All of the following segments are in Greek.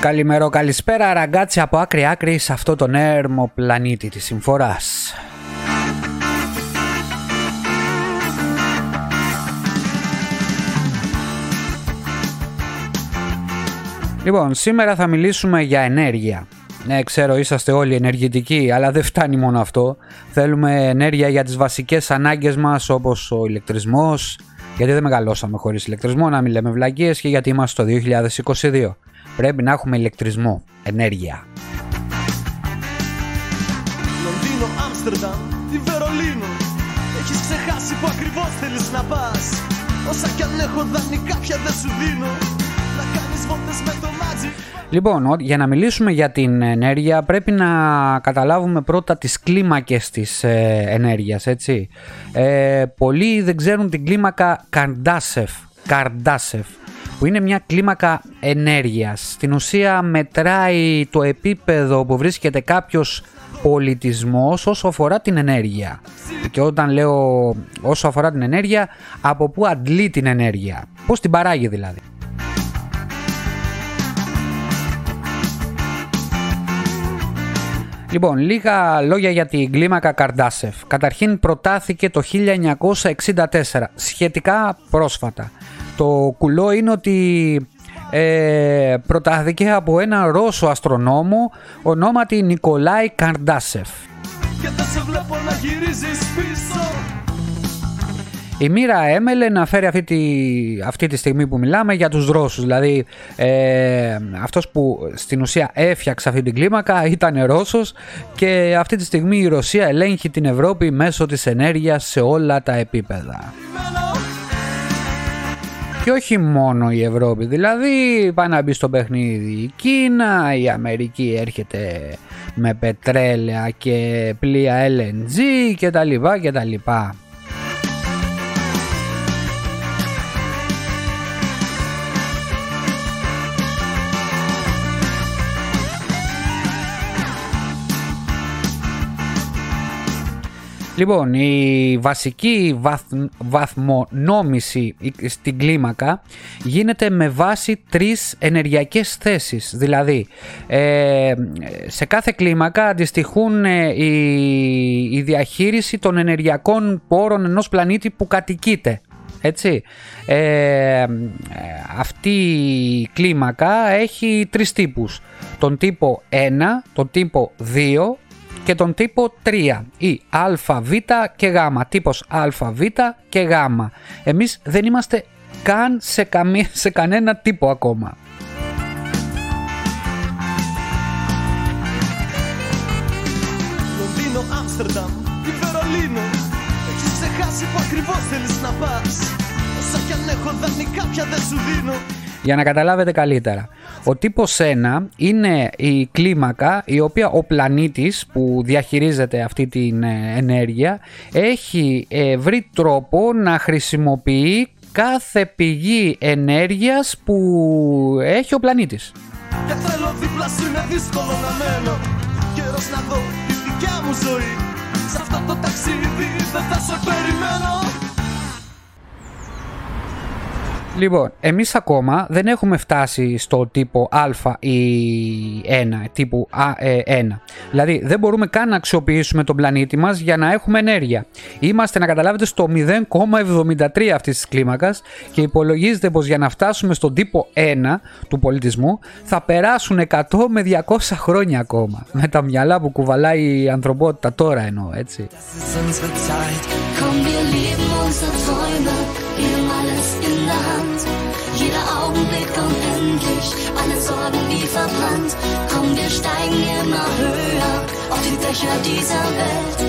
Καλημέρα, καλησπέρα, ραγκάτσι από άκρη άκρη σε αυτό τον έρμο πλανήτη της συμφοράς. Λοιπόν, σήμερα θα μιλήσουμε για ενέργεια. Ναι, ξέρω, είσαστε όλοι ενεργητικοί, αλλά δεν φτάνει μόνο αυτό. Θέλουμε ενέργεια για τις βασικές ανάγκες μας, όπως ο ηλεκτρισμός, γιατί δεν μεγαλώσαμε χωρίς ηλεκτρισμό, να μην λέμε βλακίες και γιατί είμαστε το 2022. Πρέπει να έχουμε ηλεκτρισμό, ενέργεια. Λονδίνο, Άμστερνταμ, τη Βερολίνο. Έχεις ξεχάσει που ακριβώς θέλεις να πας. Όσα κι αν έχω δανεικά πια δεν σου δίνω. Να κάνεις βόλτες με το Magic. Λοιπόν, για να μιλήσουμε για την ενέργεια πρέπει να καταλάβουμε πρώτα τις κλίμακες της ε, ενέργειας, έτσι. Ε, πολλοί δεν ξέρουν την κλίμακα Καρντάσεφ, Καρντάσεφ που είναι μια κλίμακα ενέργειας. Στην ουσία μετράει το επίπεδο που βρίσκεται κάποιος πολιτισμός όσο αφορά την ενέργεια. Και όταν λέω όσο αφορά την ενέργεια, από πού αντλεί την ενέργεια. Πώς την παράγει δηλαδή. Λοιπόν, λίγα λόγια για την κλίμακα Καρντάσεφ. Καταρχήν προτάθηκε το 1964, σχετικά πρόσφατα. Το κουλό είναι ότι ε, προτάθηκε από ένα Ρώσο αστρονόμο ονόματι Νικολάη Καρντάσεφ. Και δεν σε βλέπω να γυρίζεις πίσω Η μοίρα έμελε να φέρει αυτή τη, αυτή τη στιγμή που μιλάμε για τους Ρώσους. Δηλαδή ε, αυτός που στην ουσία έφτιαξε αυτή την κλίμακα ήταν Ρώσος και αυτή τη στιγμή η Ρωσία ελέγχει την Ευρώπη μέσω της ενέργειας σε όλα τα επίπεδα. Και όχι μόνο η Ευρώπη, δηλαδή πάει να μπει στο παιχνίδι η Κίνα, η Αμερική έρχεται με πετρέλαια και πλοία LNG και τα λοιπά και τα λοιπά. Λοιπόν, η βασική βαθ- βαθμονόμηση στην κλίμακα γίνεται με βάση τρεις ενεργειακές θέσεις. Δηλαδή, ε, σε κάθε κλίμακα αντιστοιχούν ε, η, η διαχείριση των ενεργειακών πόρων ενός πλανήτη που κατοικείται. Έτσι. Ε, ε, αυτή η κλίμακα έχει τρεις τύπους. Τον τύπο 1, τον τύπο 2 και τον τύπο 3 ή ΑΒ και Γ. Τύπος ΑΒ και Γ. Εμείς δεν είμαστε καν σε, καμία, σε κανένα τύπο ακόμα. Λονδίνο, Άμστερνταμ, τη Βερολίνο Έχεις ξεχάσει που ακριβώς θέλεις να πας Όσα κι αν έχω δανεικά πια δεν σου δίνω Για να καταλάβετε καλύτερα. Ο τύπος 1 είναι η κλίμακα η οποία ο πλανήτης που διαχειρίζεται αυτή την ε, ενέργεια έχει ε, βρει τρόπο να χρησιμοποιεί κάθε πηγή ενέργειας που έχει ο πλανήτης. Και θέλω δίπλα σου είναι δύσκολο να μένω. Καιρός να δω τη δικιά μου ζωή. Σε αυτό το ταξίδι δεν θα σε περιμένω Λοιπόν, εμείς ακόμα δεν έχουμε φτάσει στο τύπο α ή 1, τύπου Α1. Δηλαδή δεν μπορούμε καν να αξιοποιήσουμε τον πλανήτη μας για να έχουμε ενέργεια. Είμαστε να καταλάβετε στο 0,73 αυτής της κλίμακας και υπολογίζεται πως για να φτάσουμε στον τύπο 1 του πολιτισμού θα περάσουν 100 με 200 χρόνια ακόμα. Με τα μυαλά που κουβαλάει η ανθρωπότητα τώρα εννοώ, έτσι. Es ist unsere Zeit. Komm, wir leben unsere Träume. Wir haben alles in der Hand. Jeder Augenblick unendlich. Alle Sorgen wie verbrannt. Komm, wir steigen immer höher. Auf die Dächer dieser Welt.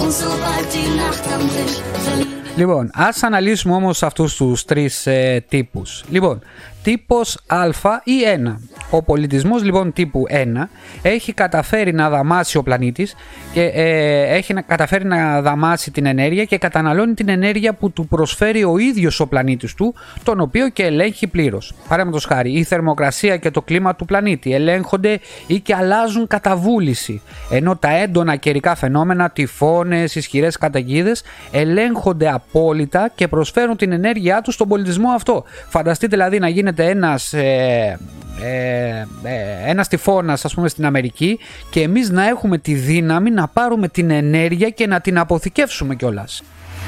Und sobald die Nacht anbricht, verlieren Λοιπόν, ας αναλύσουμε όμως αυτούς τους τρεις ε, τύπους. Λοιπόν, τύπος Α ή 1. Ο πολιτισμός λοιπόν τύπου 1 έχει καταφέρει να δαμάσει ο πλανήτης και ε, έχει να- καταφέρει να δαμάσει την ενέργεια και καταναλώνει την ενέργεια που του προσφέρει ο ίδιος ο πλανήτης του, τον οποίο και ελέγχει πλήρως. Παραδείγματος χάρη, η θερμοκρασία και το κλίμα του πλανήτη ελέγχονται ή και αλλάζουν κατά βούληση, ενώ τα έντονα καιρικά φαινόμενα, τυφώνες, ισχυρές καταιγίδες ελέγχονται απόλυτα και προσφέρουν την ενέργειά τους στον πολιτισμό αυτό. Φανταστείτε δηλαδή να γίνεται γίνεται ένας, ε, ε, ε, ένας τυφώνας ας πούμε στην Αμερική και εμείς να έχουμε τη δύναμη να πάρουμε την ενέργεια και να την αποθηκεύσουμε κιόλας.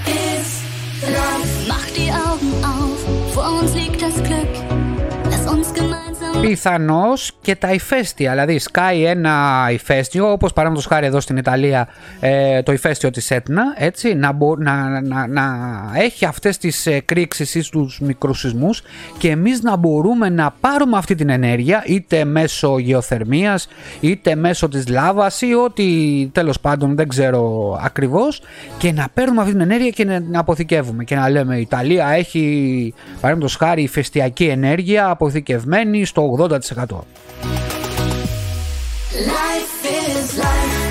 Ist live, mach die Augen auf, vor uns liegt das Glück. Lass uns gemeinsam Πιθανώς και τα ηφαίστεια. Δηλαδή, σκάει ένα ηφαίστειο, όπως παραδείγματος χάρη εδώ στην Ιταλία ε, το ηφαίστειο της Έτνα, έτσι, να, μπο, να, να, να έχει αυτές τις εκρήξει ή τους μικροσυσμού και εμείς να μπορούμε να πάρουμε αυτή την ενέργεια είτε μέσω γεωθερμίας, είτε μέσω της λάβας ή ό,τι τέλος πάντων δεν ξέρω ακριβώς και να παίρνουμε αυτή την ενέργεια και να την αποθηκεύουμε. Και να λέμε η Ιταλία έχει παραδείγματος χάρη ηφαιστειακή ενέργεια αποθηκευμένη στο 80%. Life is life.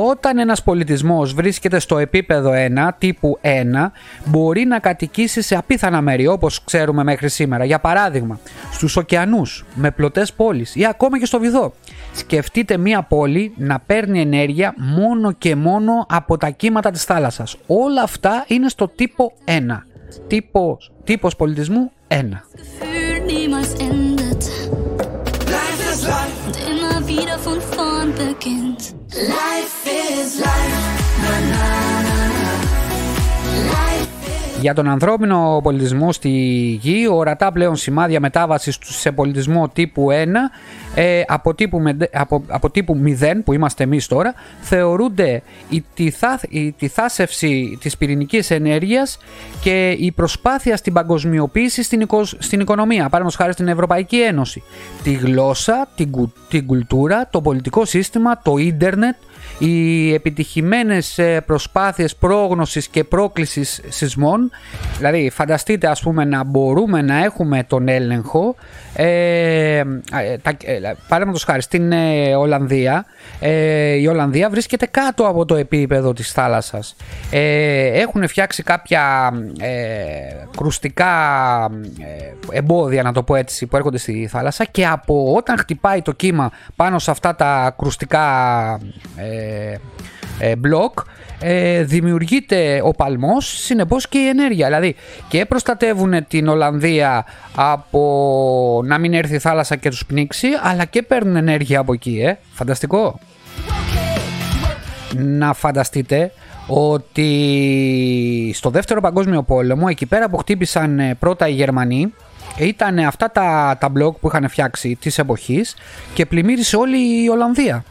Όταν ένας πολιτισμός βρίσκεται στο επίπεδο 1, τύπου 1, μπορεί να κατοικήσει σε απίθανα μέρη, όπως ξέρουμε μέχρι σήμερα. Για παράδειγμα, στους ωκεανούς, με πλωτές πόλεις ή ακόμα και στο βυθό. Σκεφτείτε μία πόλη να παίρνει ενέργεια μόνο και μόνο από τα κύματα της θάλασσας. Όλα αυτά είναι στο τύπο 1 τύπο, τύπος πολιτισμού 1. Για τον ανθρώπινο πολιτισμό στη γη, ορατά πλέον σημάδια μετάβασης του σε πολιτισμό τύπου 1 ε, από, τύπου, μεντε- από, από τύπου 0 που είμαστε εμείς τώρα θεωρούνται η, τυθά, η τυθάσευση της πυρηνικής ενέργειας και η προσπάθεια στην παγκοσμιοποίηση στην, οικο- στην οικονομία, παραδείγματος χάρη στην Ευρωπαϊκή Ένωση. Τη γλώσσα, την, κου- την κουλτούρα, το πολιτικό σύστημα, το ίντερνετ, οι επιτυχημένες ε, προσπάθειες πρόγνωσης και πρόκλησης σεισμών δηλαδή φανταστείτε ας πούμε να μπορούμε να έχουμε τον έλεγχο ε, ε, τα, ε, παραδείγματος χάρη στην ε, Ολλανδία ε, η Ολλανδία βρίσκεται κάτω από το επίπεδο της θάλασσας. Ε, έχουν φτιάξει κάποια ε, κρουστικά ε, εμπόδια να το πω έτσι που έρχονται στη θάλασσα και από όταν χτυπάει το κύμα πάνω σε αυτά τα κρουστικά ε, ε, μπλοκ ε, δημιουργείται ο παλμός συνεπώς και η ενέργεια. Δηλαδή και προστατεύουν την Ολλανδία από να μην έρθει η θάλασσα και τους πνίξει αλλά και παίρνουν ενέργεια από εκεί ε. φανταστικό. Να φανταστείτε ότι στο δεύτερο παγκόσμιο πόλεμο εκεί πέρα που χτύπησαν ε, πρώτα οι Γερμανοί ήταν αυτά τα, τα μπλοκ που είχαν φτιάξει της εποχής και πλημμύρισε όλη η Ολλανδία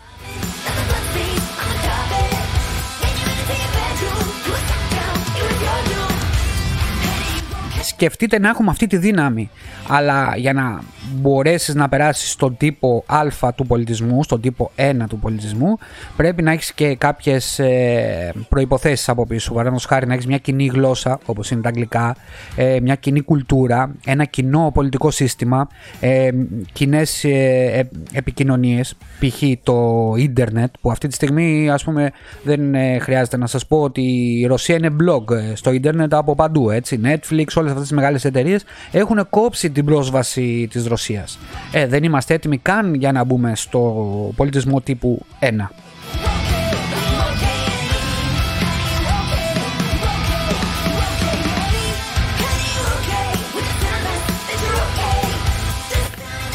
σκεφτείτε να έχουμε αυτή τη δύναμη. Αλλά για να μπορέσεις να περάσεις στον τύπο Α του πολιτισμού, στον τύπο 1 του πολιτισμού, πρέπει να έχεις και κάποιες ε, προϋποθέσεις από πίσω. Παραδείγματος χάρη να έχεις μια κοινή γλώσσα, όπως είναι τα αγγλικά, ε, μια κοινή κουλτούρα, ένα κοινό πολιτικό σύστημα, ε, κοινές ε, επικοινωνίες, π.χ. το ίντερνετ, που αυτή τη στιγμή ας πούμε δεν ε, χρειάζεται να σας πω ότι η Ρωσία είναι blog ε, στο ίντερνετ από παντού, έτσι, Netflix, όλες αυτές τις μεγάλες εταιρείες έχουν κόψει την πρόσβαση της Ρωσίας. Ε, δεν είμαστε έτοιμοι καν για να μπούμε στο πολιτισμό τύπου 1.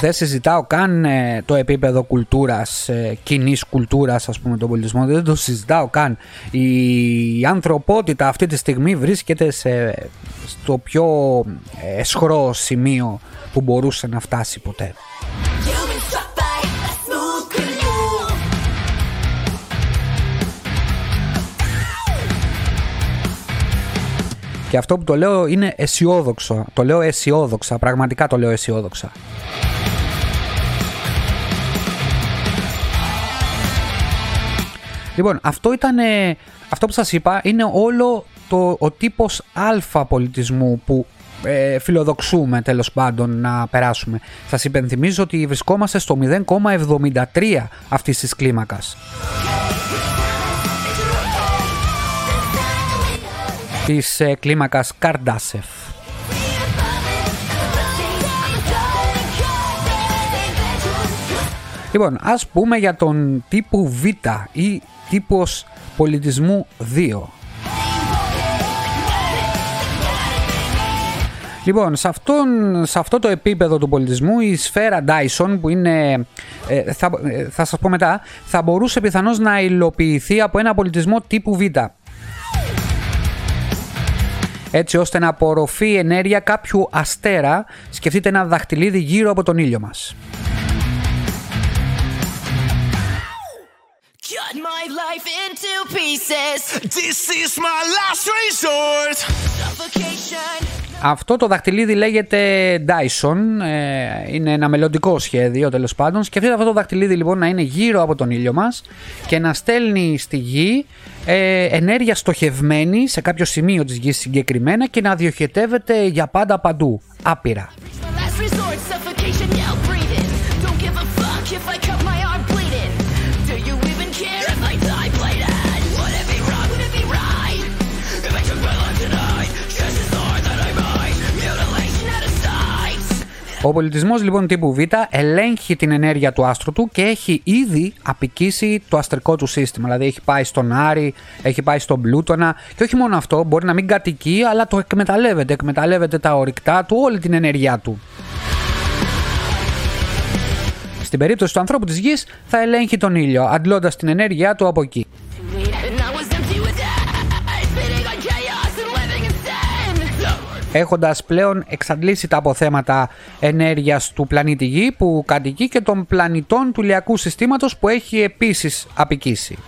Δεν συζητάω καν ε, το επίπεδο κουλτούρας, ε, κοινής κουλτούρας ας πούμε τον πολιτισμό, δεν το συζητάω καν. Η ανθρωπότητα αυτή τη στιγμή βρίσκεται σε, στο πιο ε, εσχρό σημείο που μπορούσε να φτάσει ποτέ. You've been struck by a smooth criminal. Και αυτό που το λέω είναι αισιόδοξο. Το λέω αισιόδοξα, πραγματικά το λέω αισιόδοξα. Λοιπόν, αυτό ήταν. ε, Αυτό που σας είπα είναι όλο το, ο τύπος α πολιτισμού που ε, φιλοδοξούμε τέλος πάντων να περάσουμε. Σας υπενθυμίζω ότι βρισκόμαστε στο 0,73 αυτής της κλίμακας. Της ε, κλίμακας Καρντάσεφ. Λοιπόν, ας πούμε για τον τύπο Β ή τύπος πολιτισμού 2. Λοιπόν, σε, αυτόν, σε αυτό το επίπεδο του πολιτισμού η σφαίρα Dyson που είναι, ε, θα, ε, θα σας πω μετά, θα μπορούσε πιθανώς να υλοποιηθεί από ένα πολιτισμό τύπου Β. Έτσι ώστε να απορροφεί ενέργεια κάποιου αστέρα, σκεφτείτε ένα δαχτυλίδι γύρω από τον ήλιο μας. Cut my life into pieces. This is my last resort. Suffocation. Αυτό το δαχτυλίδι λέγεται Dyson, ε, είναι ένα μελλοντικό σχέδιο τέλος πάντων. Σκεφτείτε αυτό το δαχτυλίδι λοιπόν να είναι γύρω από τον ήλιο μας και να στέλνει στη γη ε, ενέργεια στοχευμένη σε κάποιο σημείο της γης συγκεκριμένα και να διοχετεύεται για πάντα παντού, άπειρα. Ο πολιτισμός λοιπόν τύπου Β ελέγχει την ενέργεια του άστρου του και έχει ήδη απικήσει το αστρικό του σύστημα. Δηλαδή έχει πάει στον Άρη, έχει πάει στον Πλούτονα και όχι μόνο αυτό, μπορεί να μην κατοικεί, αλλά το εκμεταλλεύεται. Εκμεταλλεύεται τα ορυκτά του, όλη την ενέργειά του. Στην περίπτωση του ανθρώπου της γης θα ελέγχει τον ήλιο, αντλώντας την ενέργειά του από εκεί. Έχοντας πλέον εξαντλήσει τα αποθέματα ενέργειας του πλανήτη Γη που κατοικεί και των πλανητών του ηλιακού συστήματος που έχει επίσης απικήσει.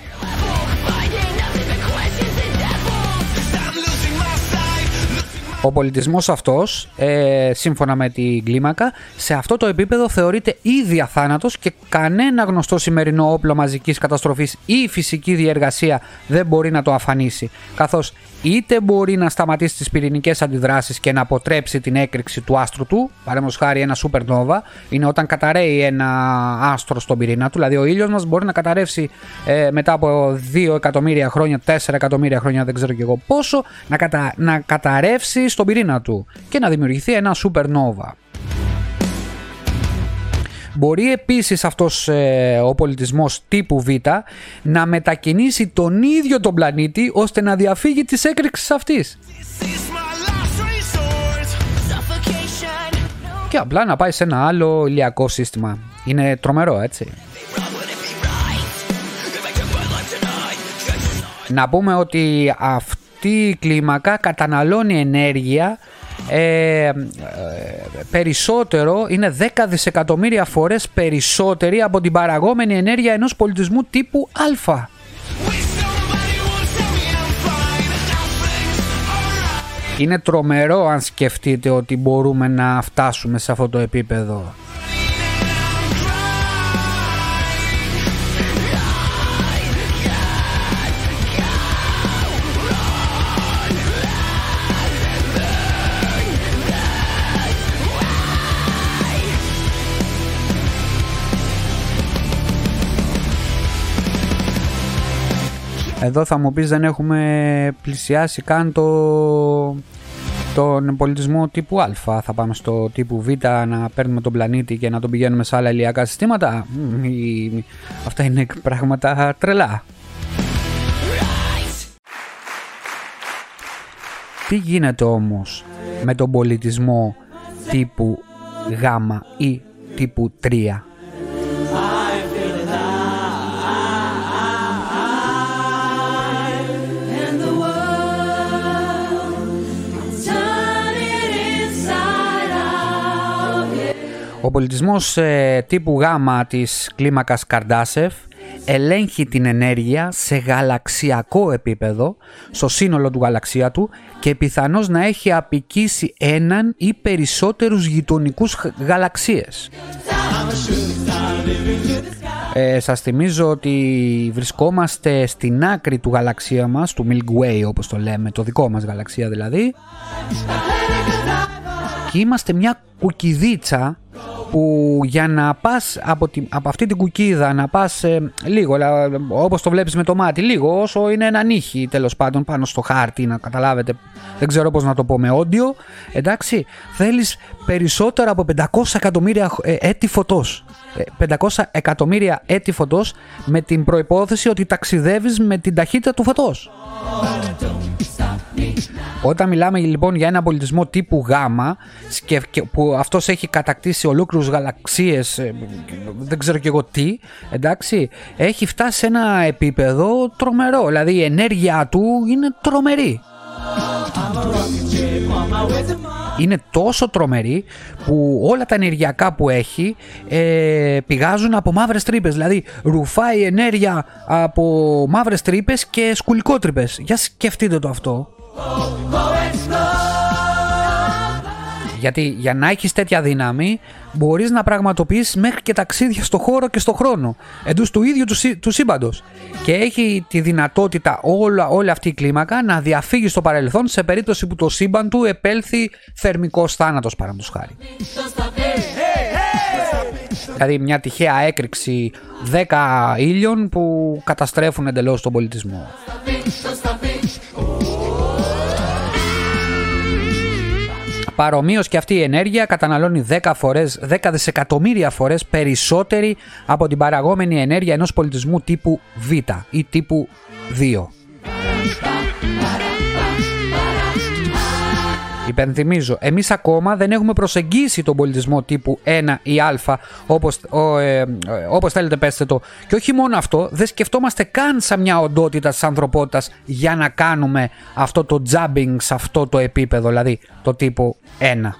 Finding nothing but questions and devils. I'm losing my sight. Ο πολιτισμός αυτός, ε, σύμφωνα με την κλίμακα, σε αυτό το επίπεδο θεωρείται ήδη αθάνατος και κανένα γνωστό σημερινό όπλο μαζικής καταστροφής ή φυσική διεργασία δεν μπορεί να το αφανίσει, καθώς είτε μπορεί να σταματήσει τις πυρηνικές αντιδράσεις και να αποτρέψει την έκρηξη του άστρου του, παραδείγματος χάρη ένα supernova, είναι όταν καταραίει ένα άστρο στον πυρήνα του, δηλαδή ο ήλιος μας μπορεί να καταρρεύσει ε, μετά από 2 εκατομμύρια χρόνια, 4 εκατομμύρια χρόνια, δεν ξέρω και εγώ πόσο, να, κατα... να καταρρεύσει στον πυρήνα του και να δημιουργηθεί ένα supernova. Μπορεί επίσης αυτός ε, ο πολιτισμός τύπου Β να μετακινήσει τον ίδιο τον πλανήτη ώστε να διαφύγει της έκρηξης αυτής. This is my last resort. Suffocation. No. Και απλά να πάει σε ένα άλλο ηλιακό σύστημα. Είναι τρομερό έτσι. Να πούμε ότι αυτή η κλίμακα καταναλώνει ενέργεια ε, ε, περισσότερο, είναι 10 δισεκατομμύρια φορές περισσότερη από την παραγόμενη ενέργεια ενός πολιτισμού τύπου Α. Wish somebody would tell me I'm fine. Everything's alright. Είναι τρομερό αν σκεφτείτε ότι μπορούμε να φτάσουμε σε αυτό το επίπεδο. Εδώ θα μου πεις δεν έχουμε πλησιάσει καν το, τον πολιτισμό τύπου Α. Θα πάμε στο τύπου Β να παίρνουμε τον πλανήτη και να τον πηγαίνουμε σε άλλα ηλιακά συστήματα. Μμ, η- Αυτά είναι πράγματα τρελά. Τι γίνεται όμως με τον πολιτισμό τύπου Γ ή τύπου 3. Ο πολιτισμός ε, τύπου Γ της κλίμακας Καρντάσεφ ελέγχει την ενέργεια σε γαλαξιακό επίπεδο, στο σύνολο του γαλαξία του και πιθανώς να έχει απικήσει έναν ή περισσότερους γειτονικούς χ- γαλαξίες. Ε, σας θυμίζω ότι βρισκόμαστε στην άκρη του γαλαξία μας, του Milky Way όπως το λέμε, το δικό μας γαλαξία δηλαδή, και είμαστε μια κουκιδίτσα που για να πας από, τη, από αυτή την κουκίδα να πας ε, λίγο, λα- όπως το βλέπεις με το μάτι, λίγο όσο είναι ένα νύχι τέλος πάντων πάνω στο χάρτη να καταλάβετε, δεν ξέρω πώς να το πω με όντιο, εντάξει, θέλεις περισσότερα από 500 εκατομμύρια ε, έτη φωτός. Ε, 500 εκατομμύρια έτη φωτός με την προϋπόθεση ότι ταξιδεύεις με την ταχύτητα του φωτός. Όταν μιλάμε λοιπόν για ένα πολιτισμό τύπου Γ, που αυτός έχει κατακτήσει ολόκληρους γαλαξίες, ε, δεν ξέρω και εγώ τι, εντάξει, έχει φτάσει σε ένα επίπεδο τρομερό. Δηλαδή η ενέργειά του είναι τρομερή είναι τόσο τρομερή που όλα τα ενεργειακά που έχει ε, πηγάζουν από μαύρες τρύπες. Δηλαδή ρουφάει ενέργεια από μαύρες τρύπες και σκουλικότρυπες. Για σκεφτείτε το αυτό. Γιατί για να έχεις τέτοια δύναμη, μπορείς να πραγματοποιήσει μέχρι και ταξίδια στο χώρο και στο χρόνο. Εντός του ίδιου του, του σύμπαντος. Και έχει τη δυνατότητα όλα, όλη αυτή η κλίμακα να διαφύγει στο παρελθόν σε περίπτωση που το σύμπαν του επέλθει θερμικός θάνατος, παραδείγματος χάρη. Δηλαδή μια τυχαία έκρηξη 10 ήλιων που καταστρέφουν εντελώς τον πολιτισμό. Παρομοίως και αυτή η ενέργεια καταναλώνει 10, φορές, 10 δισεκατομμύρια φορές περισσότερη από την παραγόμενη ενέργεια ενός πολιτισμού τύπου Β ή τύπου 2. Υπενθυμίζω, εμείς ακόμα δεν έχουμε προσεγγίσει τον πολιτισμό τύπου 1 ή α, όπως, ε, όπως θέλετε πέστε το. Και όχι μόνο αυτό, δεν σκεφτόμαστε καν σαν μια οντότητα της ανθρωπότητας για να κάνουμε αυτό το jumping σε αυτό το επίπεδο, δηλαδή το τύπου 1.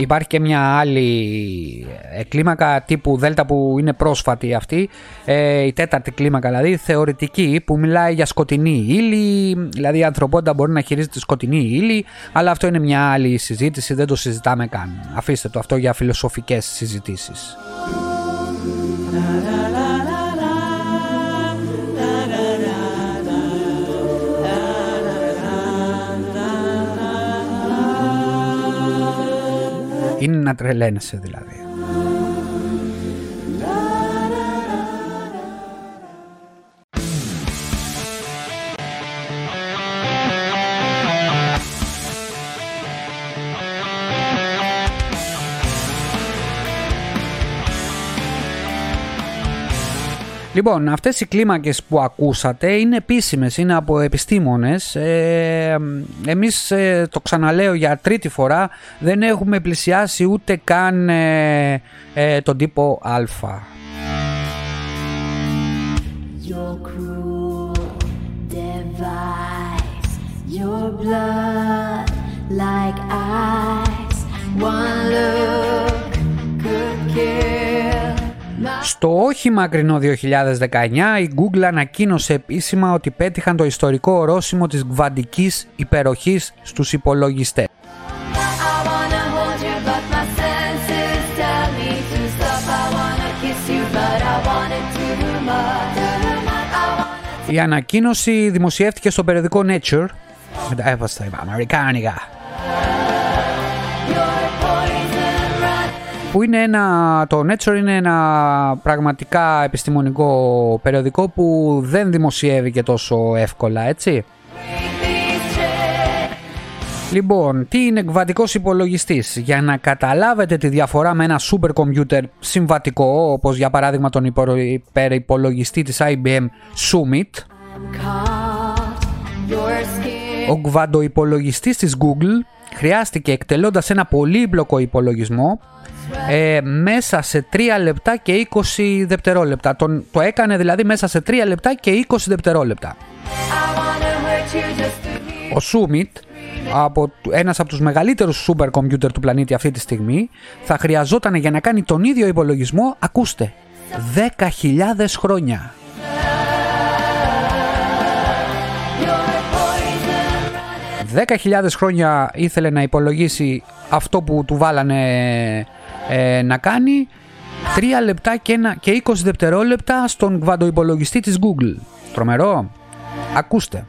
Υπάρχει και μια άλλη ε, κλίμακα τύπου Δέλτα που είναι πρόσφατη αυτή, ε, η τέταρτη κλίμακα δηλαδή, θεωρητική που μιλάει για σκοτεινή ύλη, δηλαδή η ανθρωπότητα μπορεί να χειρίζεται σκοτεινή ύλη, αλλά αυτό είναι μια άλλη συζήτηση, δεν το συζητάμε καν. Αφήστε το αυτό για φιλοσοφικές συζητήσεις. Είναι να τρελαίνεσαι δηλαδή. Λοιπόν, αυτές οι κλίμακες που ακούσατε είναι επίσημες, είναι από επιστήμονες. Ε, εμείς, ε, το ξαναλέω για τρίτη φορά, δεν έχουμε πλησιάσει ούτε καν ε, ε τον τύπο Α. Your your blood like ice, one look could kill. Στο όχι μακρινό 2019 η Google ανακοίνωσε επίσημα ότι πέτυχαν το ιστορικό ορόσημο της γβαντικής υπεροχής στους υπολογιστές. Η ανακοίνωση δημοσιεύτηκε στο περιοδικό Nature. Έβαστα, Αμερικάνικα που είναι ένα, το Nature είναι ένα πραγματικά επιστημονικό περιοδικό που δεν δημοσιεύει και τόσο εύκολα, έτσι. Λοιπόν, τι είναι κβαντικό υπολογιστής; Για να καταλάβετε τη διαφορά με ένα super computer συμβατικό, όπως για παράδειγμα τον υπερυπολογιστή της IBM Summit, ο κβαντοϋπολογιστής της Google χρειάστηκε εκτελώντας ένα πολύπλοκο υπολογισμό ε, μέσα σε 3 λεπτά και 20 δευτερόλεπτα. Τον, το έκανε δηλαδή μέσα σε 3 λεπτά και 20 δευτερόλεπτα. Ο Σούμιτ, από, ένας από τους μεγαλύτερους super computer του πλανήτη αυτή τη στιγμή, θα χρειαζόταν για να κάνει τον ίδιο υπολογισμό, ακούστε, 10.000 χρόνια. 10.000 χρόνια ήθελε να υπολογίσει αυτό που του βάλανε ε, να κάνει 3 λεπτά και, ένα, και 20 δευτερόλεπτα στον κβαντοϋπολογιστή της Google. Τρομερό. Ακούστε.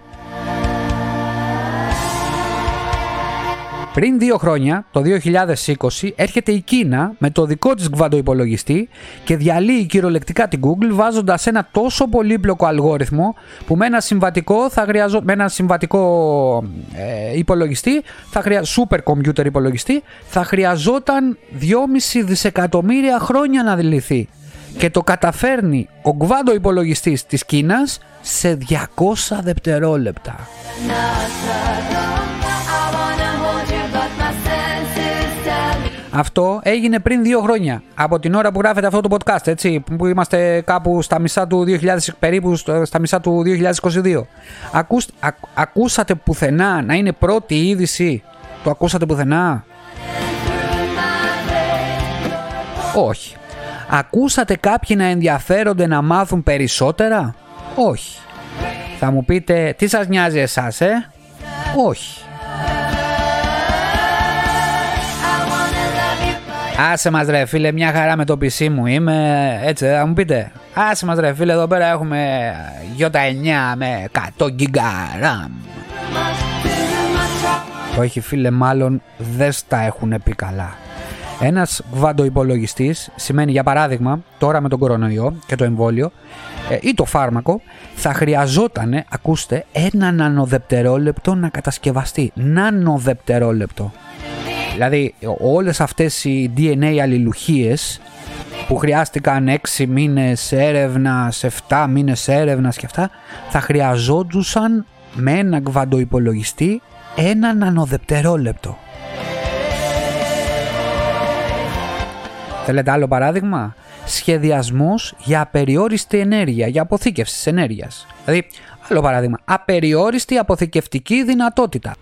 Πριν δύο χρόνια, το 2020, έρχεται η Κίνα με το δικό της υπολογιστή και διαλύει κυριολεκτικά την Google βάζοντας ένα τόσο πολύπλοκο αλγόριθμο που με ένα συμβατικό, θα χρειαζό... με ένα συμβατικό ε, υπολογιστή, θα χρεια... super computer υπολογιστή, θα χρειαζόταν 2,5 δισεκατομμύρια χρόνια να λυθεί. και το καταφέρνει ο γκβάντο υπολογιστής της Κίνας σε 200 δευτερόλεπτα. Αυτό έγινε πριν δύο χρόνια από την ώρα που γράφεται αυτό το podcast, έτσι, που είμαστε κάπου στα μισά του 2000, περίπου στα μισά του 2022. Ακούς, ακούσατε πουθενά να είναι πρώτη είδηση, το ακούσατε πουθενά; Όχι. Ακούσατε κάποιοι να ενδιαφέρονται να μάθουν περισσότερα; Όχι. Θα μου πείτε, τι σας νοιάζει εσάς, ε; Όχι. Άσε μας ρε φίλε, μια χαρά με το PC μου είμαι, έτσι θα μου πείτε. Άσε μας ρε φίλε, εδώ πέρα έχουμε J9 με 100 GB RAM. Όχι φίλε, μάλλον δεν στα έχουν πει καλά. Ένας υπολογιστής σημαίνει για παράδειγμα τώρα με τον κορονοϊό και το εμβόλιο ε, ή το φάρμακο θα χρειαζόταν, ακούστε, ένα νανοδεπτερόλεπτο να κατασκευαστεί. Νανοδεπτερόλεπτο. Δηλαδή όλες αυτές οι DNA αλληλουχίες που χρειάστηκαν 6 μήνες έρευνας, 7 μήνες έρευνας και αυτά θα χρειαζόντουσαν με ένα υπολογιστή ένα νανοδεπτερόλεπτο. Θέλετε άλλο παράδειγμα; Σχεδιασμός για απεριόριστη ενέργεια, για αποθήκευσης ενέργειας. Δηλαδή, άλλο παράδειγμα, απεριόριστη αποθηκευτική δυνατότητα.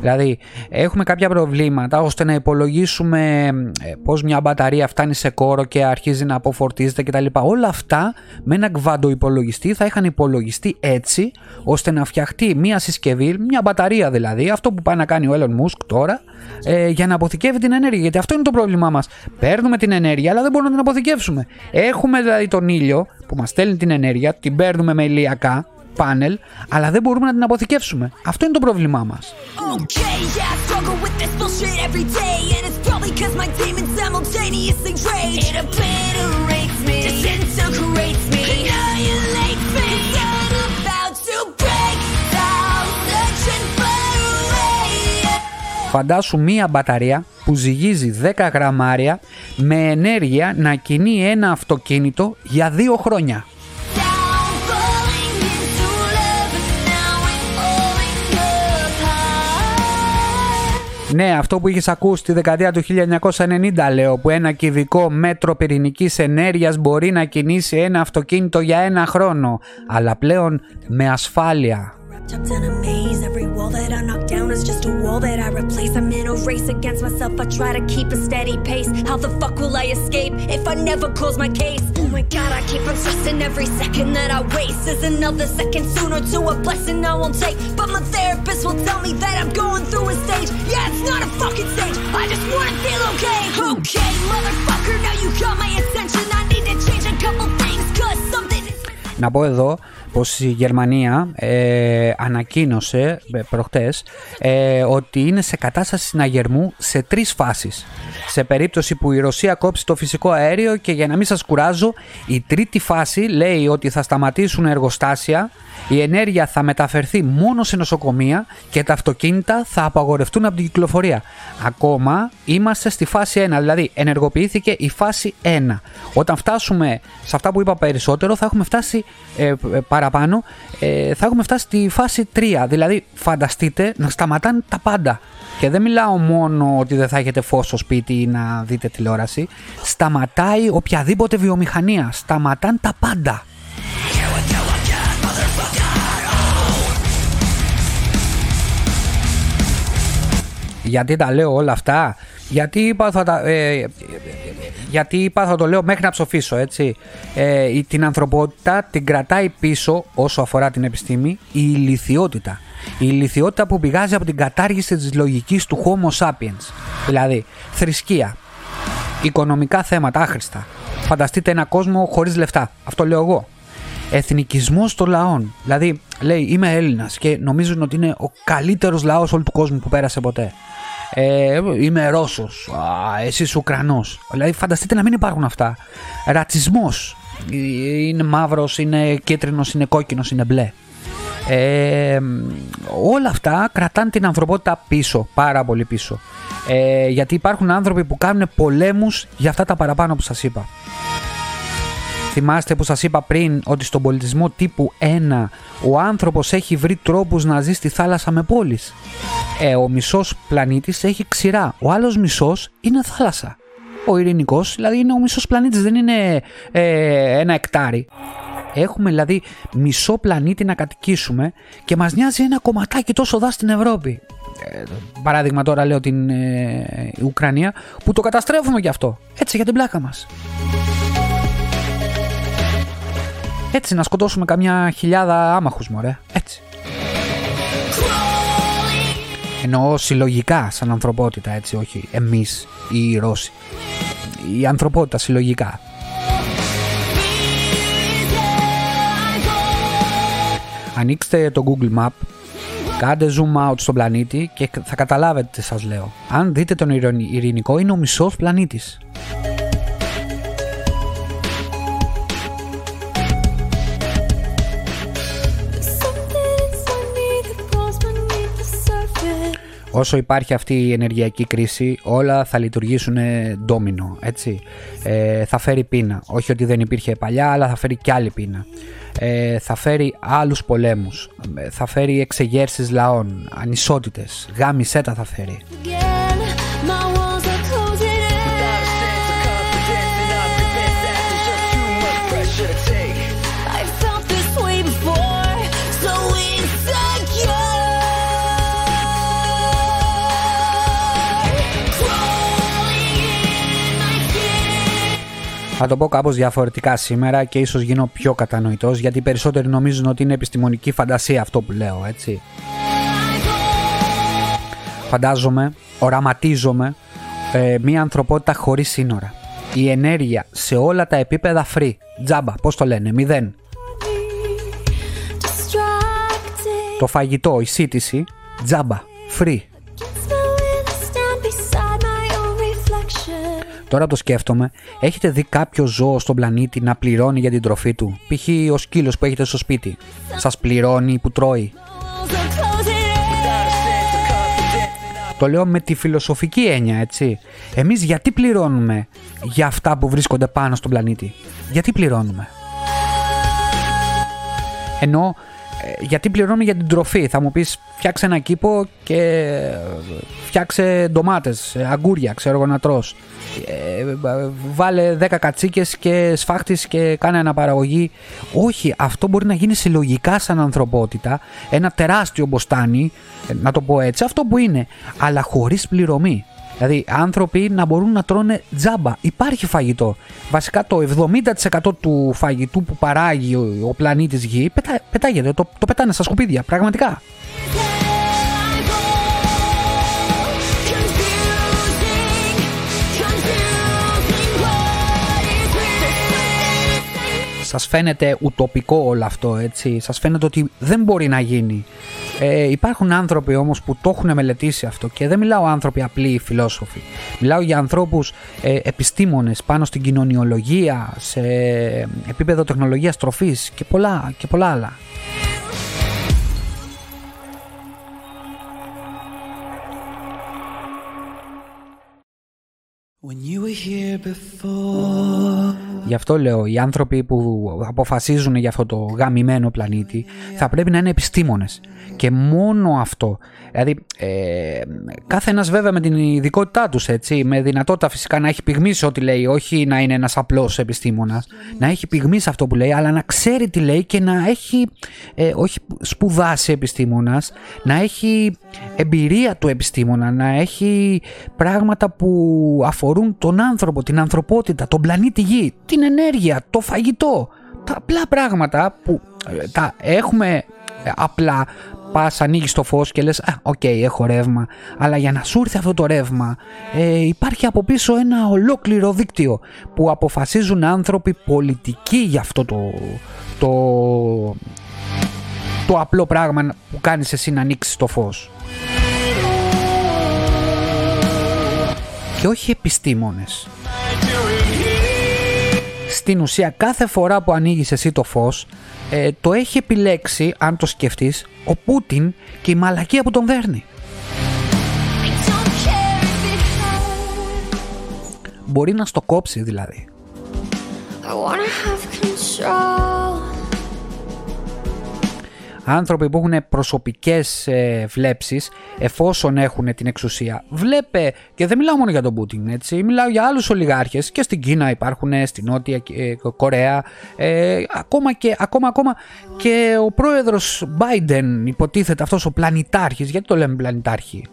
Δηλαδή, έχουμε κάποια προβλήματα ώστε να υπολογίσουμε ε, πώς μια μπαταρία φτάνει σε κόρο και αρχίζει να αποφορτίζεται κτλ. Όλα αυτά με ένα κβάντο υπολογιστή θα είχαν υπολογιστεί έτσι ώστε να φτιαχτεί μια συσκευή, μια μπαταρία δηλαδή, αυτό που πάει να κάνει ο Elon Musk τώρα, ε, για να αποθηκεύει την ενέργεια. Γιατί αυτό είναι το πρόβλημά μας. Παίρνουμε την ενέργεια, αλλά δεν μπορούμε να την αποθηκεύσουμε. Έχουμε δηλαδή τον ήλιο που μας στέλνει την ενέργεια, την παίρνουμε με ηλιακά, πάνελ, αλλά δεν μπορούμε να την αποθηκεύσουμε. Αυτό είναι το πρόβλημά μας. Φαντάσου μία μπαταρία που ζυγίζει 10 γραμμάρια με ενέργεια να κινεί ένα αυτοκίνητο για δύο χρόνια. Ναι, αυτό που είχες ακούσει τη δεκαετία του 1990 λέω, που ένα κυβικό μέτρο πυρηνικής ενέργειας μπορεί να κινήσει ένα αυτοκίνητο για ένα χρόνο, αλλά πλέον με ασφάλεια. Tucked in a maze, every wall that I knock down is just a wall that I replace. I'm in a race against myself, I try to keep a steady pace. How the fuck will I escape if I never close my case? Oh my god, I keep on stressing every second that I waste. Is another second sooner to a blessing I won't take. But my therapist will tell me that I'm going through a stage. Yeah, it's not a fucking stage, I just wanna feel okay. Okay, motherfucker, now you got my attention. I need to change a couple things, cause something is. Να πω εδώ πως η Γερμανία ε, ανακοίνωσε ε, προχτές ε, ότι είναι σε κατάσταση συναγερμού σε τρεις φάσεις. Σε περίπτωση που η Ρωσία κόψει το φυσικό αέριο και για να μην σας κουράζω, η τρίτη φάση λέει ότι θα σταματήσουν εργοστάσια, η ενέργεια θα μεταφερθεί μόνο σε νοσοκομεία και τα αυτοκίνητα θα απαγορευτούν από την κυκλοφορία. Ακόμα είμαστε στη φάση 1, δηλαδή ενεργοποιήθηκε η φάση 1. Όταν φτάσουμε σε αυτά που είπα περισσότερο θα έχουμε φτάσει ε, παραπάνω, ε, θα έχουμε φτάσει στη φάση 3. Δηλαδή φανταστείτε να σταματάνε τα πάντα. Και δεν μιλάω μόνο ότι δεν θα έχετε φως στο σπίτι ή να δείτε τηλεόραση. Σταματάει οποιαδήποτε βιομηχανία. Σταματάνε τα πάντα. Γιατί τα λέω όλα αυτά; Γιατί είπα θα, τα, ε, γιατί είπα θα το λέω μέχρι να ψοφήσω έτσι. Ε, την ανθρωπότητα την κρατάει πίσω όσο αφορά την επιστήμη η ηλικιότητα. Η ηλικιότητα που πηγάζει από την κατάργηση της λογικής του Homo sapiens. Δηλαδή θρησκεία, οικονομικά θέματα άχρηστα. Φανταστείτε ένα κόσμο χωρίς λεφτά. Αυτό λέω εγώ. Εθνικισμός των λαών. Δηλαδή λέει είμαι Έλληνας και νομίζουν ότι είναι ο καλύτερος λαός όλου του κόσμου που πέρασε ποτέ ε, είμαι Ρώσος, εσύ Ουκρανός. Δηλαδή φανταστείτε να μην υπάρχουν αυτά. Ρατσισμός, είναι μαύρος, είναι κίτρινος, είναι κόκκινος, είναι μπλε. Ε, όλα αυτά κρατάνε την ανθρωπότητα πίσω, πάρα πολύ πίσω. Ε, γιατί υπάρχουν άνθρωποι που κάνουν πολέμους για αυτά τα παραπάνω που σας είπα. Θυμάστε που σας είπα πριν ότι στον πολιτισμό τύπου 1 ο άνθρωπος έχει βρει τρόπους να ζει στη θάλασσα με πόλεις. Ε, ο μισός πλανήτης έχει ξηρά, ο άλλος μισός είναι θάλασσα. Ο ειρηνικός δηλαδή είναι ο μισός πλανήτης, δεν είναι ε, ένα εκτάρι. Έχουμε δηλαδή μισό πλανήτη να κατοικήσουμε και μας νοιάζει ένα κομματάκι τόσο δά στην Ευρώπη. Ε, παράδειγμα τώρα λέω την ε, Ουκρανία που το καταστρέφουμε γι' αυτό. Έτσι για την πλάκα μας. Έτσι να σκοτώσουμε καμιά χιλιάδα άμαχους μωρέ. Έτσι. Εννοώ συλλογικά σαν ανθρωπότητα έτσι όχι εμείς οι Ρώσοι. Η ανθρωπότητα συλλογικά. Ανοίξτε το Google Map, κάντε zoom out στον πλανήτη και θα καταλάβετε τι σας λέω. Αν δείτε τον ειρηνικό είναι ο μισός πλανήτης. Όσο υπάρχει αυτή η ενεργειακή κρίση όλα θα λειτουργήσουν ντόμινο, έτσι. Ε, θα φέρει πείνα. Όχι ότι δεν υπήρχε παλιά, αλλά θα φέρει κι άλλη πείνα. Ε, θα φέρει άλλους πολέμους, ε, θα φέρει εξεγέρσεις λαών, ανισότητες, γάμισέτα θα φέρει. Θα το πω κάπως διαφορετικά σήμερα και ίσως γίνω πιο κατανοητός γιατί οι περισσότεροι νομίζουν ότι είναι επιστημονική φαντασία αυτό που λέω, έτσι. Φαντάζομαι, οραματίζομαι ε, μια ανθρωπότητα χωρίς σύνορα. Η ενέργεια σε όλα τα επίπεδα free, τζάμπα, πώς το λένε, μηδέν. Το φαγητό, η σύντηση, τζάμπα, free. Τώρα το σκέφτομαι, έχετε δει κάποιο ζώο στον πλανήτη να πληρώνει για την τροφή του; Π.χ. ο σκύλος που έχετε στο σπίτι. Σας πληρώνει που τρώει. Το λέω με τη φιλοσοφική έννοια, έτσι. Εμείς γιατί πληρώνουμε για αυτά που βρίσκονται πάνω στον πλανήτη; Γιατί πληρώνουμε; Ενώ ε, γιατί πληρώνουμε για την τροφή. Θα μου πεις φτιάξε ένα κήπο και φτιάξε ντομάτες, αγκούρια, ξέρω εγώ να τρως. Ε, βάλε 10 κατσίκες και σφάχτης και κάνε αναπαραγωγή. Όχι, αυτό μπορεί να γίνει συλλογικά σαν ανθρωπότητα, ένα τεράστιο μποστάνι, ε, να το πω έτσι, αυτό που είναι, αλλά χωρίς πληρωμή. Δηλαδή, άνθρωποι να μπορούν να τρώνε τζάμπα. Υπάρχει φαγητό. Βασικά το 70% του φαγητού που παράγει ο, ο πλανήτης Γη πετά, πετάγεται. Το, το πετάνε στα σκουπίδια. Πραγματικά. σας φαίνεται ουτοπικό όλο αυτό, έτσι. Σας φαίνεται ότι δεν μπορεί να γίνει. Ε, υπάρχουν άνθρωποι όμως που το έχουν μελετήσει αυτό και δεν μιλάω άνθρωποι απλοί φιλόσοφοι. Μιλάω για ανθρώπους ε, επιστήμονες πάνω στην κοινωνιολογία, σε επίπεδο τεχνολογίας τροφής και πολλά, και πολλά άλλα. When you were here before Γι' αυτό λέω, οι άνθρωποι που αποφασίζουν για αυτό το γαμημένο πλανήτη θα πρέπει να είναι επιστήμονες. Και μόνο αυτό. Δηλαδή, ε, κάθε ένας βέβαια με την ειδικότητά τους, έτσι, με δυνατότητα φυσικά να έχει πυγμή σε ό,τι λέει, όχι να είναι ένας απλός επιστήμονας, να έχει πυγμή σε αυτό που λέει, αλλά να ξέρει τι λέει και να έχει, ε, όχι σπουδάσει επιστήμονας, να έχει εμπειρία του επιστήμονα, να έχει πράγματα που αφορούν τον άνθρωπο, την ανθρωπότητα, τον πλανήτη Γη, την ενέργεια, το φαγητό. Τα απλά πράγματα που ε, τα έχουμε ε, απλά πας, ανοίγεις το φως και λες: Α, οκ, έχω ρεύμα. Αλλά για να σου έρθει αυτό το ρεύμα, ε, υπάρχει από πίσω ένα ολόκληρο δίκτυο που αποφασίζουν άνθρωποι πολιτικοί για αυτό το, το, το απλό πράγμα που κάνεις εσύ να ανοίξεις το φως. Και όχι επιστήμονες στην ουσία κάθε φορά που ανοίγεις εσύ το φως ε, το έχει επιλέξει, αν το σκεφτείς, ο Πούτιν και η μαλακία που τον δέρνει. Μπορεί να στο κόψει δηλαδή. Άνθρωποι που έχουν προσωπικές ε, βλέψεις εφόσον έχουν την εξουσία. Βλέπε, και δεν μιλάω μόνο για τον Πούτιν, έτσι, μιλάω για άλλους ολιγάρχες. Και στην Κίνα υπάρχουν, στην Νότια ε, Κορέα, ε, ακόμα, και, ακόμα, ακόμα. Και ο πρόεδρος Biden υποτίθεται αυτός ο πλανητάρχης, γιατί το λέμε πλανητάρχη;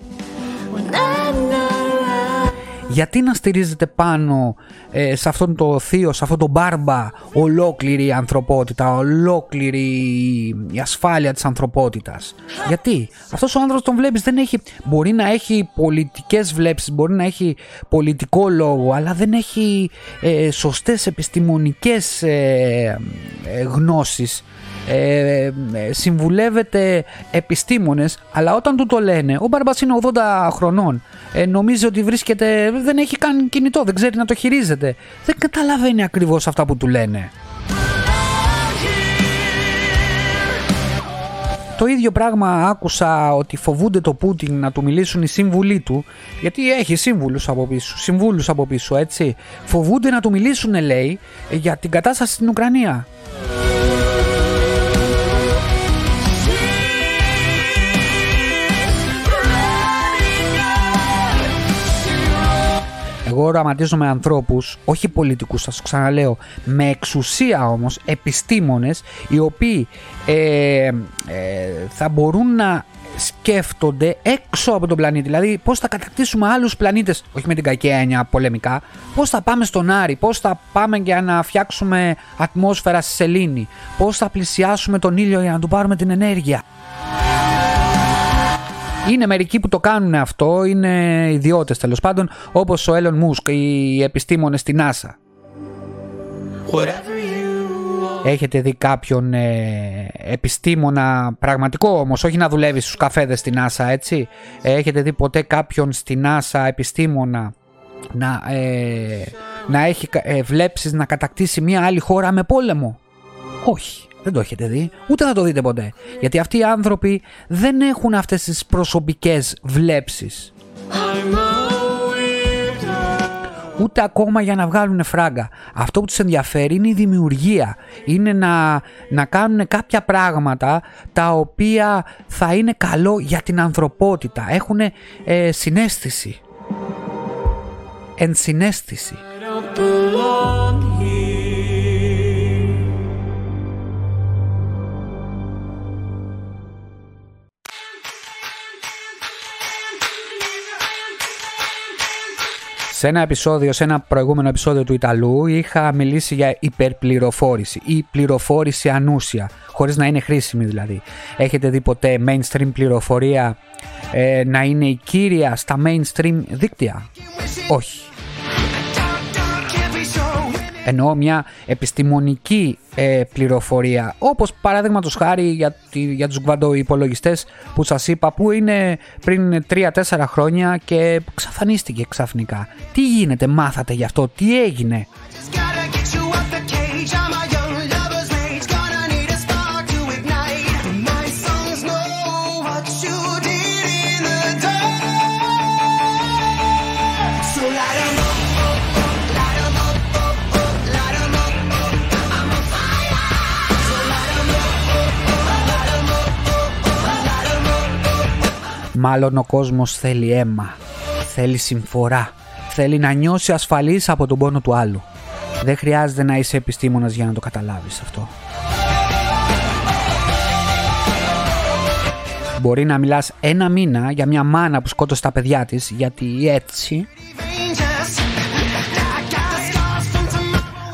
Γιατί να στηρίζεται πάνω ε, σε αυτόν το θείο, σε αυτόν τον μπάρμπα ολόκληρη η ανθρωπότητα, ολόκληρη η ασφάλεια της ανθρωπότητας; Γιατί; Αυτός ο άνθρωπος τον βλέπεις δεν έχει, μπορεί να έχει πολιτικές βλέψεις, μπορεί να έχει πολιτικό λόγο, αλλά δεν έχει ε, σωστές επιστημονικές ε, ε γνώσεις ε, ε, συμβουλεύεται επιστήμονες αλλά όταν του το λένε ο Μπαρμπάς είναι 80 χρονών ε, νομίζει ότι βρίσκεται δεν έχει καν κινητό δεν ξέρει να το χειρίζεται δεν καταλαβαίνει ακριβώς αυτά που του λένε Το ίδιο πράγμα άκουσα ότι φοβούνται το Πούτιν να του μιλήσουν οι σύμβουλοι του, γιατί έχει σύμβουλους από πίσω, συμβούλους από πίσω, έτσι. Φοβούνται να του μιλήσουν, λέει, για την κατάσταση στην Ουκρανία. Εγώ οραματίζω με ανθρώπους, όχι πολιτικούς, σας ξαναλέω, με εξουσία όμως, επιστήμονες, οι οποίοι ε, ε, θα μπορούν να σκέφτονται έξω από τον πλανήτη. Δηλαδή, πώς θα κατακτήσουμε άλλους πλανήτες, όχι με την κακή έννοια πολεμικά, πώς θα πάμε στον Άρη, πώς θα πάμε για να φτιάξουμε ατμόσφαιρα στη Σελήνη, πώς θα πλησιάσουμε τον ήλιο για να του πάρουμε την ενέργεια. Είναι μερικοί που το κάνουν αυτό, είναι ιδιώτες τέλος πάντων, όπως ο Έλλον Μούσκ, οι επιστήμονες στη NASA. Έχετε δει κάποιον ε, επιστήμονα πραγματικό όμως, όχι να δουλεύει στους καφέδες στη NASA έτσι; Έχετε δει ποτέ κάποιον στη NASA επιστήμονα να, ε, να έχει ε, βλέψεις να κατακτήσει μια άλλη χώρα με πόλεμο; Όχι. Δεν το έχετε δει, ούτε θα το δείτε ποτέ. Γιατί αυτοί οι άνθρωποι δεν έχουν αυτές τις προσωπικές βλέψεις. Ούτε ακόμα για να βγάλουν φράγκα. Αυτό που τους ενδιαφέρει είναι η δημιουργία. Είναι να, να κάνουν κάποια πράγματα τα οποία θα είναι καλό για την ανθρωπότητα. Έχουν ε, συνέστηση. Ενσυναίσθηση. Σε ένα επεισόδιο, σε ένα προηγούμενο επεισόδιο του Ιταλού είχα μιλήσει για υπερπληροφόρηση ή πληροφόρηση ανούσια, χωρίς να είναι χρήσιμη δηλαδή. Έχετε δει ποτέ mainstream πληροφορία ε, να είναι η κύρια στα mainstream δίκτυα; Όχι εννοώ μια επιστημονική ε, πληροφορία όπως παράδειγμα χάρη για, για τους υπολογιστές που σας είπα που είναι πριν 3-4 χρόνια και ξαφανίστηκε ξαφνικά. Τι γίνεται, μάθατε γι' αυτό, τι έγινε; Μάλλον ο κόσμος θέλει αίμα, θέλει συμφορά, θέλει να νιώσει ασφαλής από τον πόνο του άλλου. Δεν χρειάζεται να είσαι επιστήμονας για να το καταλάβεις αυτό. Μπορεί να μιλάς ένα μήνα για μια μάνα που σκότωσε τα παιδιά της γιατί έτσι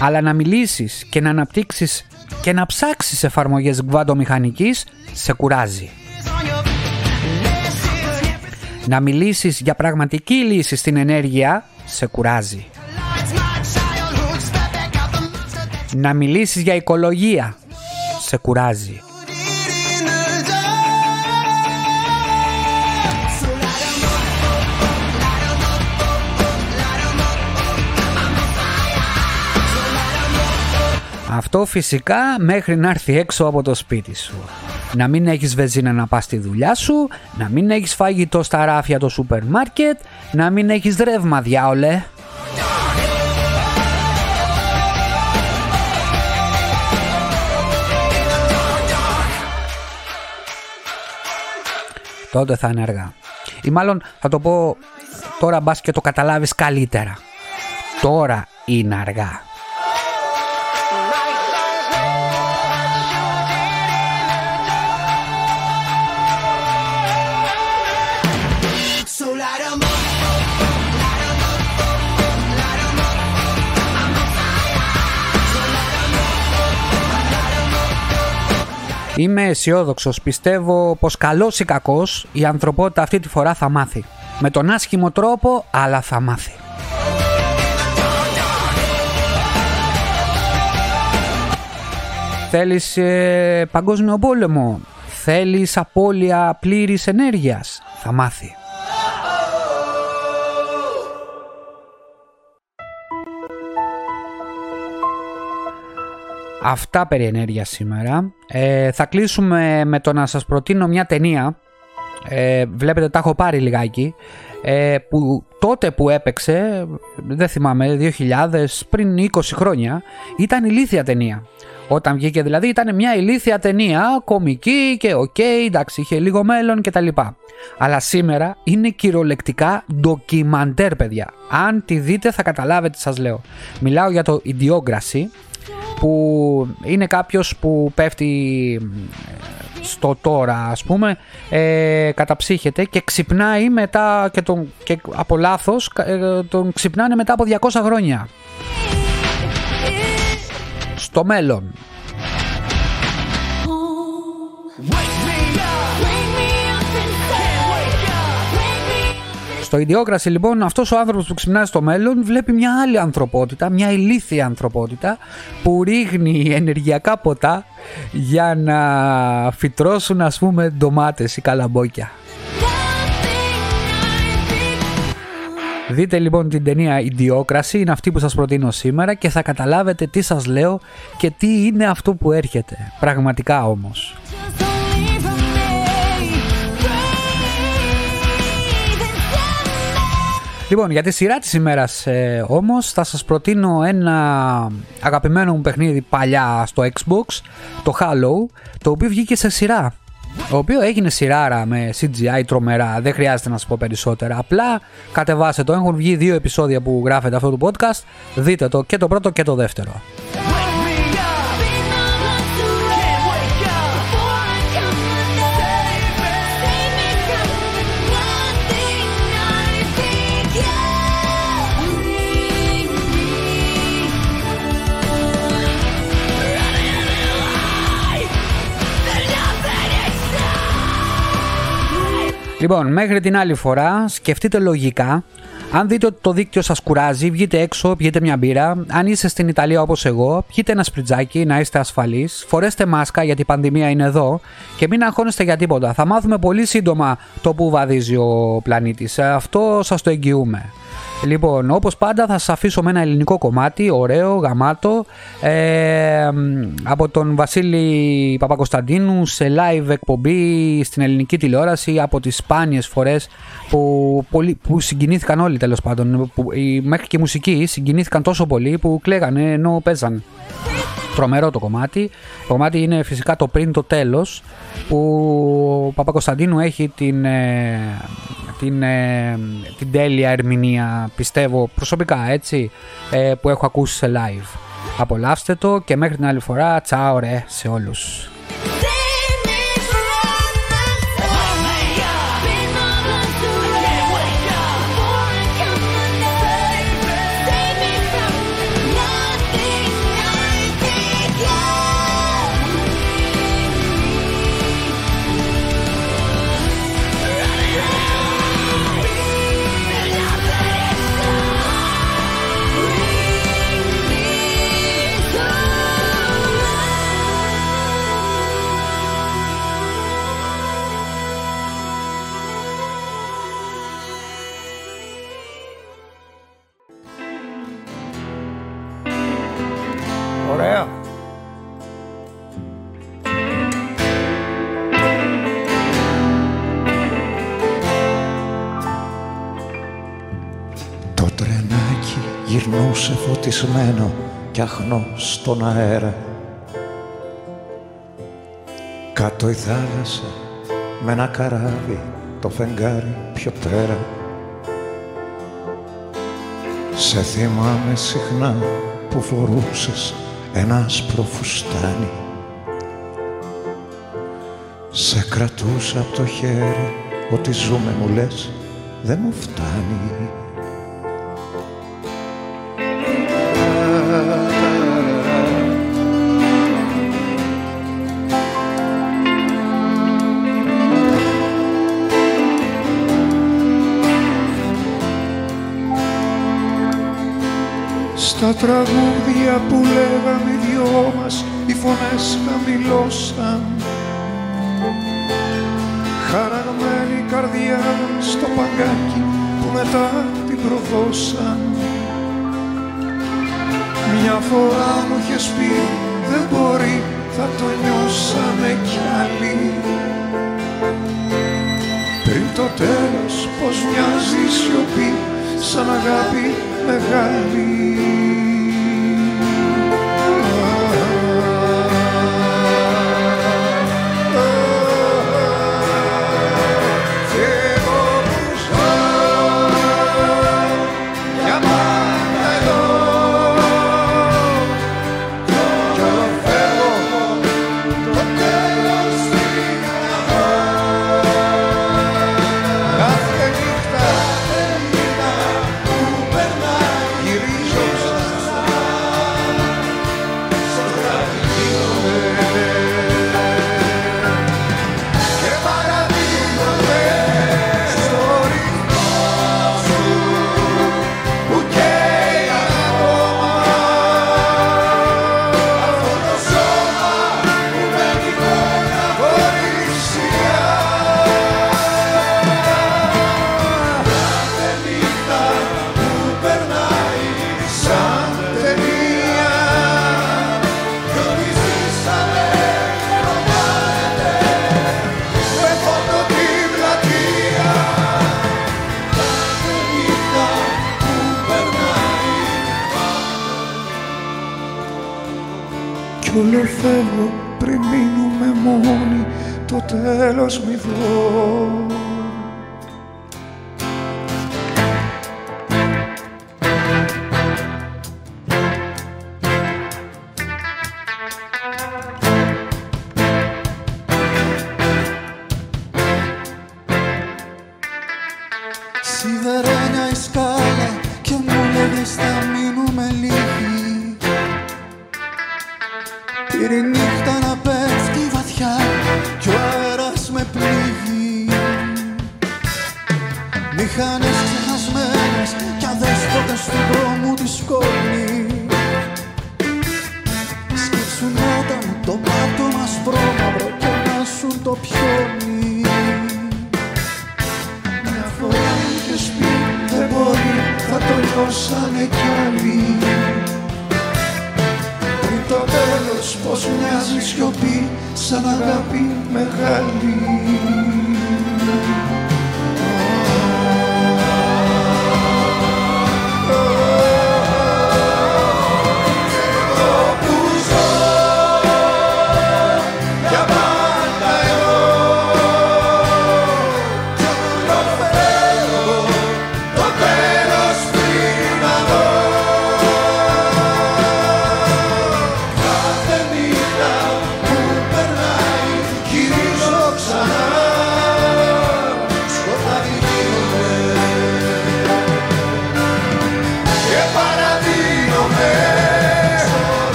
αλλά να μιλήσεις και να αναπτύξεις και να ψάξεις εφαρμογές γβάντομηχανικής σε κουράζει. Να μιλήσεις για πραγματική λύση στην ενέργεια σε κουράζει. Να μιλήσεις για οικολογία σε κουράζει. Αυτό φυσικά μέχρι να έρθει έξω από το σπίτι σου. Να μην έχεις βεζίνα να πας στη δουλειά σου, να μην έχεις φαγητό στα ράφια το σούπερ μάρκετ, να μην έχεις ρεύμα διάολε. τότε θα είναι αργά. Ή μάλλον θα το πω τώρα μπας και το καταλάβεις καλύτερα. Τώρα είναι αργά. Είμαι αισιόδοξος. Πιστεύω πως καλός ή κακός η ανθρωπότητα αυτή τη φορά θα μάθει. Με τον άσχημο τρόπο, αλλά θα μάθει. Θέλεις ε, παγκόσμιο πόλεμο; Θέλεις απώλεια πλήρης ενέργειας; Θα μάθει. Αυτά περί ενέργειας σήμερα. Ε, θα κλείσουμε με το να σας προτείνω μια ταινία. Ε, βλέπετε τα έχω πάρει λιγάκι. Ε, που τότε που έπαιξε, δεν θυμάμαι, 2000, πριν 20 χρόνια, ήταν ηλίθια ταινία. Όταν βγήκε δηλαδή ήταν μια ηλίθια ταινία, κομική και OK, okay, εντάξει, είχε λίγο μέλλον κτλ. Αλλά σήμερα είναι κυριολεκτικά ντοκιμαντέρ, παιδιά. Αν τη δείτε θα καταλάβετε τι σας λέω. Μιλάω για το Idiocracy, που είναι κάποιος που πέφτει στο τώρα ας πούμε ε, καταψύχεται και ξυπνάει μετά και, τον, και από λάθος ε, τον ξυπνάνε μετά από 200 χρόνια. Στο μέλλον Στο ιδιόκραση λοιπόν αυτός ο άνθρωπος που ξυπνάει στο μέλλον βλέπει μια άλλη ανθρωπότητα, μια ηλίθια ανθρωπότητα που ρίχνει ενεργειακά ποτά για να φυτρώσουν ας πούμε ντομάτες ή καλαμπόκια. Δείτε λοιπόν την ταινία «Ιδιόκραση», είναι αυτή που σας προτείνω σήμερα και θα καταλάβετε τι σας λέω και τι είναι αυτό που έρχεται. Πραγματικά όμως. Λοιπόν, για τη σειρά της ημέρας ε, όμως θα σας προτείνω ένα αγαπημένο μου παιχνίδι παλιά στο Xbox, το Halo, το οποίο βγήκε σε σειρά. Το οποίο έγινε σειράρα με CGI τρομερά, δεν χρειάζεται να σας πω περισσότερα. Απλά κατεβάστε το, έχουν βγει δύο επεισόδια που γράφετε αυτό το podcast, δείτε το και το πρώτο και το δεύτερο. Λοιπόν, μέχρι την άλλη φορά, σκεφτείτε λογικά. Αν δείτε ότι το δίκτυο σας κουράζει, βγείτε έξω, πιείτε μια μπύρα. Αν είστε στην Ιταλία όπως εγώ, πιείτε ένα σπριτζάκι να είστε ασφαλείς. Φορέστε μάσκα γιατί η πανδημία είναι εδώ και μην αγχώνεστε για τίποτα. Θα μάθουμε πολύ σύντομα το που βαδίζει ο πλανήτης. Αυτό σας το εγγυούμε. Λοιπόν, όπως πάντα θα σας αφήσω με ένα ελληνικό κομμάτι, ωραίο, γαμάτο, ε, από τον Βασίλη Παπακοσταντίνου σε live εκπομπή στην ελληνική τηλεόραση από τις σπάνιες φορές που, πολύ, που συγκινήθηκαν όλοι τέλος πάντων, που, μέχρι και οι μουσικοί συγκινήθηκαν τόσο πολύ που κλαίγανε ενώ παίζαν. Τρομερό το κομμάτι. Το κομμάτι είναι φυσικά το πριν το τέλος που ο Παπακοσταντίνου έχει την, ε, την, ε, την τέλεια ερμηνεία πιστεύω προσωπικά έτσι ε, που έχω ακούσει σε live. Απολαύστε το και μέχρι την άλλη φορά τσάω ρε σε όλους. Γυρνούσε φωτισμένο κι αχνό στον αέρα. Κάτω η θάλασσα με ένα καράβι το φεγγάρι πιο πέρα Σε θυμάμαι συχνά που φορούσες ένα άσπρο φουστάνι. Σε κρατούσα από το χέρι Ό,τι ζούμε μου λες δεν μου φτάνει Στα τραγούδια που λέγαμε οι δυο μας οι φωνές χαμηλώσαν Χαραγμένη καρδιά στο παγκάκι που μετά την προδώσαν. Μια φορά μου είχες πει δεν μπορεί θα το νιώσαμε κι άλλοι Πριν το τέλος πως μοιάζει η σιωπή σαν αγάπη μεγάλη τέλος μη δω